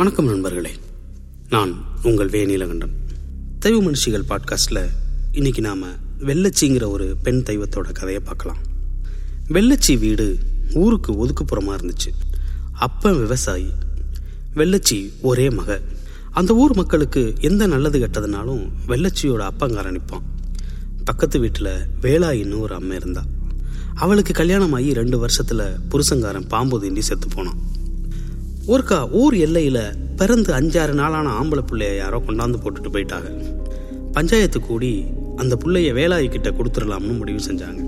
வணக்கம் நண்பர்களே. நான் உங்கள் வே. நீலகண்டன். தெய்வ மனுஷிகள் பாட்காஸ்டில் இன்னைக்கு நாம் வெள்ளச்சிங்கிற ஒரு பெண் தெய்வத்தோட கதையை பார்க்கலாம். வெள்ளச்சி வீடு ஊருக்கு ஒதுக்குப்புறமாக இருந்துச்சு. அப்பன் விவசாயி வெள்ளச்சி ஒரே மக. அந்த ஊர் மக்களுக்கு எந்த நல்லது கெட்டதுனாலும் வெள்ளச்சியோட அப்பங்காரன் நிற்பான் பக்கத்து வீட்டில் வேளாயின்னு ஒரு அம்மை இருந்தா. அவளுக்கு கல்யாணம் ஆகி ரெண்டு வருஷத்துல புருஷங்காரன் பாம்பு தீண்டி செத்து போனான். ஒருக்கா ஊர் எல்லையில பிறந்து அஞ்சாறு நாளான ஆம்பளை பிள்ளைய யாரோ கொண்டாந்து போட்டுட்டு போயிட்டாங்க. பஞ்சாயத்து கூடி அந்த பிள்ளைய வேலாயி கிட்ட கொடுத்துடலாம்னு முடிவு செஞ்சாங்க.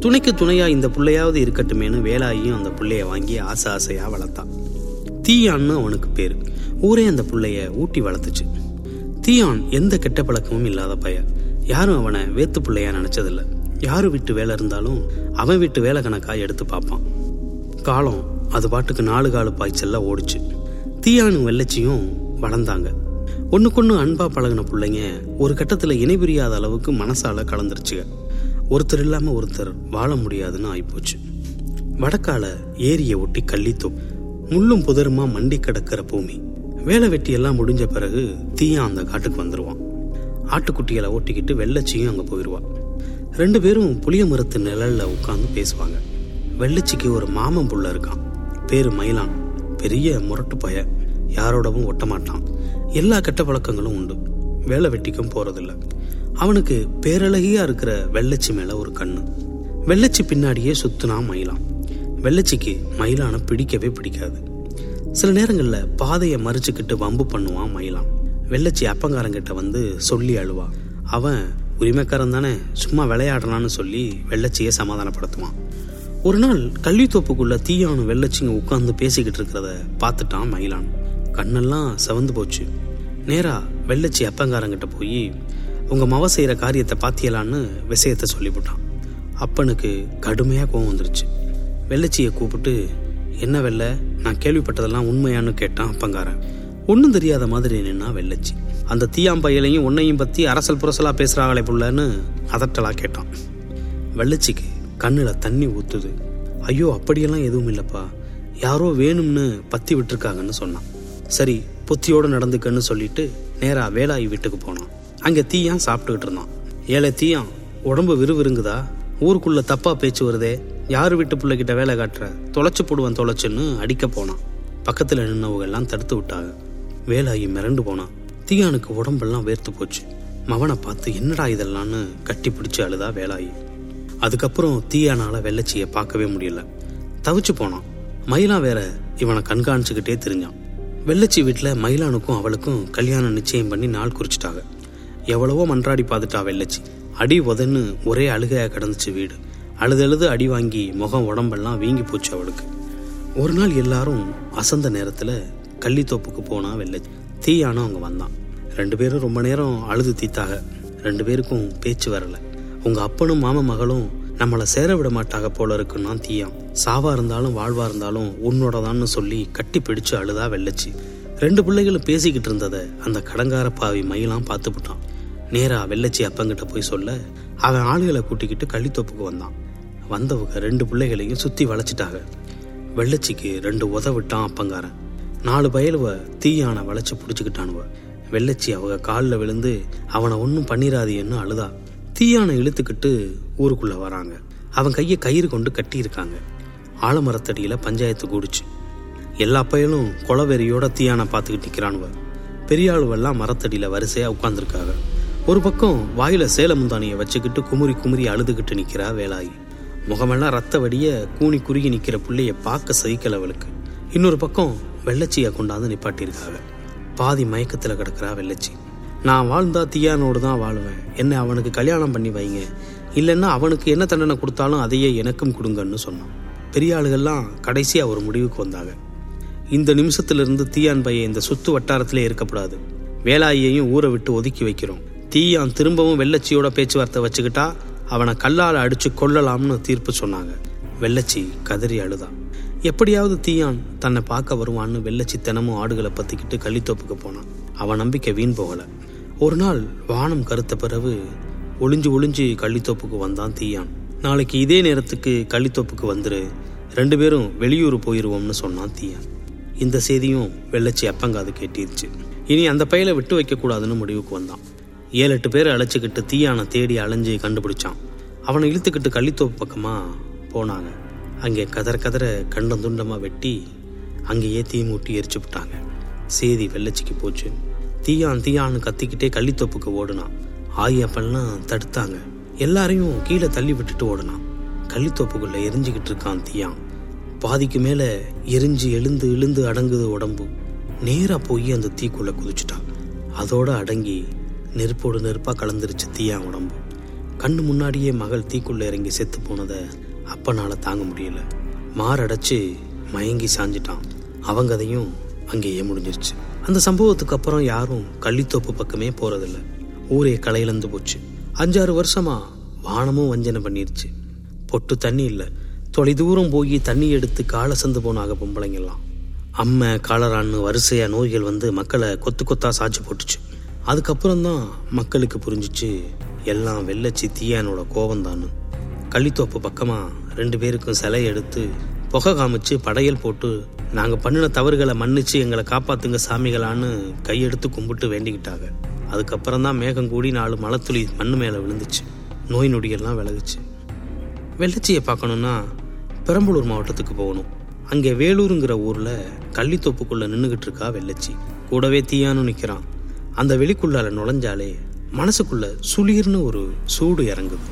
துணைக்கு துணையா இந்த பிள்ளையாவது இருக்கட்டுமேனு வேலாயும் அந்த பிள்ளைய வாங்கி ஆசை ஆசையா வளர்த்தான் தீயான்னு அவனுக்கு பேர். ஊரே அந்த பிள்ளைய ஊட்டி வளர்த்துச்சு. தீயான் எந்த கெட்ட பழக்கமும் இல்லாத பையன். யாரும் அவனை வேத்து பிள்ளையா நினைச்சதில்ல. யாரு வீட்டு வேலை இருந்தாலும் அவன் வீட்டு வேலை கணக்கா எடுத்து பார்ப்பான். காலம் அது பாட்டுக்கு நாலு காலு பாய்ச்சல்ல ஓடிச்சு. தீயானும் வெள்ளச்சியும் வளர்ந்தாங்க. ஒன்றுக்கொன்று அன்பா பழகின பிள்ளைங்க ஒரு கட்டத்துல இணை பிரியாத அளவுக்கு மனசால கலந்துருச்சுங்க ஒருத்தர் இல்லாம ஒருத்தர் வாழ முடியாதுன்னு ஆயிப்போச்சு. வடக்கால ஏரியை ஒட்டி கள்ளித்தோ முள்ளும் புதருமா மண்டி கிடக்கிற பூமி. வேலை வெட்டி எல்லாம் முடிஞ்ச பிறகு தீயான் அந்த காட்டுக்கு வந்துருவான். ஆட்டுக்குட்டிகளை ஓட்டிக்கிட்டு வெள்ளச்சியும் அங்க போயிடுவான் ரெண்டு பேரும் புளிய மரத்து நிழல்ல உட்காந்து பேசுவாங்க. வெள்ளச்சிக்கு ஒரு மாமன் புள்ள இருக்கான். பேரு மயிலான். பெரிய முரட்டு பய. யாரோடவும் ஒட்ட மாட்டான் எல்லா கெட்ட பழக்கங்களும் உண்டு. வேலை வெட்டிக்கும் போறதில்ல. அவனுக்கு பேரழகியா இருக்கிற வெள்ளச்சி மேல ஒரு கண்ணு. வெள்ளச்சி பின்னாடியே சுத்துனா மயிலான். வெள்ளச்சிக்கு மயிலான பிடிக்கவே பிடிக்காது. சில நேரங்களில் பாதையை மறிச்சுக்கிட்டு வம்பு பண்ணுவான் மயிலான். வெள்ளச்சி அப்பங்காரங்கிட்ட வந்து சொல்லி அழுவா. அவன் உரிமைக்காரன் தானே சும்மா விளையாடலான்னு சொல்லி வெள்ளச்சியை சமாதானப்படுத்துவான். ஒரு நாள் கள்ளித்தோப்புக்குள்ள தீயானும் வெள்ளச்சிங்க உட்கார்ந்து பேசிக்கிட்டு இருக்கிறத பார்த்துட்டான் மயிலான். கண்ணெல்லாம் செவந்து போச்சு. நேரா வெள்ளச்சி அப்பங்காரங்கிட்ட போய் உங்க மவ செய்யற காரியத்தை பாத்தியலான்னு விஷயத்த சொல்லிவிட்டான் அப்பனுக்கு கடுமையா கோவம் வந்துருச்சு. வெள்ளச்சியை கூப்பிட்டு என்ன வெள்ள? நான் கேள்விப்பட்டதெல்லாம் உண்மையான்னு கேட்டான் அப்பங்காரன். ஒன்றும் தெரியாத மாதிரி என்னன்னா வெள்ளச்சி. அந்த தீயாம்பையிலையும் உன்னையும் பத்தி அரசல் புரசலா பேசுறாங்களே புள்ளன்னு அதட்டலா கேட்டான். வெள்ளச்சிக்கு கண்ணில் தண்ணி ஊத்துது. ஐயோ அப்படியெல்லாம் எதுவும் இல்லைப்பா. யாரோ வேணும்னு பத்தி விட்டுருக்காங்கன்னு சொன்னான். சரி புத்தியோடு நடந்துக்கன்னு சொல்லிட்டு நேராக வேலாயி வீட்டுக்கு போனான். அங்கே தீயான் சாப்பிட்டுக்கிட்டு இருந்தான். ஏழை தீயான் உடம்பு விறுவிறுங்குதா ஊருக்குள்ள தப்பா பேச்சு வருதே. யார் வீட்டு பிள்ளைகிட்ட வேலை காட்டுற? தொலைச்சு போடுவான் தொலைச்சுன்னு அடிக்க போனான். பக்கத்தில் நின்னவங்க எல்லாம் தடுத்து விட்டாங்க. வேலாயி மிரண்டு போனான். தீயானுக்கு உடம்பெல்லாம் வேர்த்து போச்சு. மவனை பார்த்து என்னடா இதெல்லாம்னு கட்டி பிடிச்சி அழுதா வேலாயி. அதுக்கப்புறம் தீயானால வெள்ளச்சியை பார்க்கவே முடியல. தவிச்சு போனான். மயிலா வேற இவனை கண்காணிச்சுக்கிட்டே தெரிஞ்சான். வெள்ளச்சி வீட்டில் மயிலானுக்கும் அவளுக்கும் கல்யாணம் நிச்சயம் பண்ணி நாள் குறிச்சிட்டாங்க. எவ்வளவோ மன்றாடி பார்த்துட்டா வெள்ளச்சி. அடி உதன்னு ஒரே அழுகையாக கிடந்துச்சு வீடு. அழுதழுது அடி வாங்கி முகம் உடம்பெல்லாம் வீங்கி போச்சு அவளுக்கு. ஒரு நாள் எல்லாரும் அசந்த நேரத்தில் கள்ளித்தோப்புக்கு போனா வெள்ளச்சி. தீயானும் அவங்க வந்தான். ரெண்டு பேரும் ரொம்ப நேரம் அழுது தீத்தாக ரெண்டு பேருக்கும் பேச்சு வரலை. உங்க அப்பனும் மாம மகளும் நம்மளை சேர விட மாட்டாங்க போல இருக்குன்னா தீயான் சாவா இருந்தாலும் வாழ்வா இருந்தாலும் உன்னோடதான்னு சொல்லி கட்டி பிடிச்சு அழுதா வெள்ளச்சி. ரெண்டு பிள்ளைகளும் பேசிக்கிட்டு இருந்ததை அந்த கடங்கார பாவி மயிலாம் பார்த்துவிட்டான் நேரா வெள்ளச்சி அப்பங்கிட்ட போய் சொல்ல அவன் ஆளுகளை கூட்டிக்கிட்டு கள்ளித்தோப்புக்கு வந்தான். வந்தவங்க ரெண்டு பிள்ளைகளையும் சுத்தி வளைச்சிட்டாங்க. வெள்ளச்சிக்கு ரெண்டு உத விட்டான் அப்பங்காரன். நாலு பயலுவ தீயான வளைச்சு பிடிச்சிக்கிட்டானுவ. வெள்ளச்சி அவங்க காலில் விழுந்து அவனை ஒன்றும் பண்ணிராதியன்னு அழுதா. தீயானை இழுத்துக்கிட்டு ஊருக்குள்ள வராங்க. அவன் கையை கயிறு கொண்டு கட்டியிருக்காங்க. ஆலமரத்தடியில பஞ்சாயத்து கூடுச்சு. எல்லா பயலும் கொலவெறியோட தீயானை பார்த்துக்கிட்டு நிற்கிறானுவ பெரிய ஆளுவெல்லாம் மரத்தடியில வரிசையா உட்கார்ந்துருக்காங்க. ஒரு பக்கம் வாயில சேலமுந்தானியை வச்சுக்கிட்டு குமுறி குமுறி அழுதுகிட்டு நிக்கிறா வேலாயி. முகமெல்லாம் ரத்த வடிய கூனி குறுகி நிக்கிற புள்ளைய பார்க்க சகிக்கல அவளுக்கு. இன்னொரு பக்கம் வெள்ளச்சியை கொண்டாந்து நிப்பாட்டியிருக்காங்க. பாதி மயக்கத்துல கிடக்குறா வெள்ளச்சி. நான் வாழ்ந்தா தீயானோடு தான் வாழுவேன். என்ன அவனுக்கு கல்யாணம் பண்ணி வைங்க. இல்லைன்னா அவனுக்கு என்ன தண்டனை கொடுத்தாலும் அதையே எனக்கும் கொடுங்கன்னு சொன்னான். பெரிய ஆளுகள்லாம் கடைசியாக ஒரு முடிவுக்கு வந்தாங்க. இந்த நிமிஷத்திலிருந்து தீயான் பையன் இந்த சுத்து வட்டாரத்திலே இருக்கக்கூடாது வேலாயையும் ஊரை விட்டு ஒதுக்கி வைக்கிறோம். தீயான் திரும்பவும் வெள்ளச்சியோட பேச்சுவார்த்தை வச்சுக்கிட்டா அவனை கல்லால் அடிச்சு கொல்லலாம்னு தீர்ப்பு சொன்னாங்க. வெள்ளச்சி கதறி அழுதான் எப்படியாவது தீயான் தன்னை பார்க்க வருவான்னு வெள்ளச்சி தினமும் ஆடுகளை பத்திக்கிட்டு கள்ளித்தோப்புக்கு போனான். அவன் நம்பிக்கை வீண் போகல. ஒரு நாள் வானம் கருத்த பிறகு ஒளிஞ்சு ஒளிஞ்சு கள்ளித்தோப்புக்கு வந்தான் தீயான். நாளைக்கு இதே நேரத்துக்கு கள்ளித்தோப்புக்கு வந்துரு ரெண்டு பேரும் வெளியூர் போயிருவோம்னு சொன்னான் தீயான். இந்த செய்தியும் வெள்ளச்சி அப்பங்காது கேட்டிருச்சு. இனி அந்த பையலை விட்டு வைக்கக்கூடாதுன்னு முடிவுக்கு வந்தான். ஏழு எட்டு பேரை அழைச்சிக்கிட்டு தீயானை தேடி அலைஞ்சு கண்டுபிடிச்சான். அவனை இழுத்துக்கிட்டு கள்ளித்தோப்பு பக்கமாக போனாங்க. அங்கே கதற கதற கண்டம் துண்டமாக வெட்டி அங்கேயே தீ மூட்டி எரிச்சு விட்டாங்க. செய்தி வெள்ளச்சிக்கு போச்சு. தீயான் தீயான்னு கத்திக்கிட்டே கள்ளித்தோப்புக்கு ஓடினான். ஆயப்பெல்லாம் தடுத்தாங்க. எல்லாரையும் கீழே தள்ளி விட்டுட்டு ஓடினான். கள்ளித்தோப்புக்குள்ளே எரிஞ்சுக்கிட்டு இருக்கான் தீயான். பாதிக்கு மேலே எரிஞ்சு எழுந்து எழுந்து அடங்குது உடம்பு. நேராக போய் அந்த தீக்குள்ள குதிச்சுட்டான். அதோட அடங்கி நெருப்போடு நெருப்பாக கலந்துருச்சு தீயான் உடம்பு. கண்ணு முன்னாடியே மகள் தீக்குள்ள இறங்கி செத்து போனதை அப்பனால தாங்க முடியல. மாரடைச்சு மயங்கி சாஞ்சிட்டான். அவங்க அதையும் அங்கேயே முடிஞ்சிருச்சு. அந்த சம்பவத்துக்கு அப்புறம் யாரும் கள்ளித்தோப்பு பக்கமே போறதில்ல. ஊரே கலையிலந்து போச்சு. அஞ்சாறு வருஷமா வானமும் வஞ்சனை பண்ணிருச்சு. பொட்டு தண்ணி இல்லை. தொலை தூரம் போய் தண்ணி எடுத்து காலை சந்து போனாக பொம்பளைங்கெல்லாம். அம்மை காலரான்னு வரிசையா நோய்கள் வந்து மக்களை கொத்து கொத்தா சாட்சி போட்டுச்சு. அதுக்கப்புறம் தான் மக்களுக்கு புரிஞ்சிச்சு எல்லாம் வெள்ளச்சி தீயானோட கோவம்தான்னு கள்ளித்தோப்பு பக்கமா ரெண்டு பேருக்கும் சிலை எடுத்து புகை காமிச்சு படையல் போட்டு நாங்கள் பண்ணின தவறுகளை மன்னிச்சு எங்களை காப்பாத்துங்க சாமிகளான்னு கையெடுத்து கும்பிட்டு வேண்டிக்கிட்டாங்க. அதுக்கப்புறம் தான் மேகம் கூடி நாலு மலத்துளி மண்ணு மேலே விழுந்துச்சு. நோய் நொடியெல்லாம் விலகுச்சு. வெள்ளச்சியை பார்க்கணுன்னா பெரம்பலூர் மாவட்டத்துக்கு போகணும். அங்கே வேலூருங்கிற ஊரில் கள்ளித்தோப்புக்குள்ளே நின்றுக்கிட்டு இருக்கா வெள்ளச்சி. கூடவே தீயானு நிற்கிறான் அந்த வெளிக்குள்ளால நுழைஞ்சாலே மனசுக்குள்ள சுளீர்னு ஒரு சூடு இறங்குது.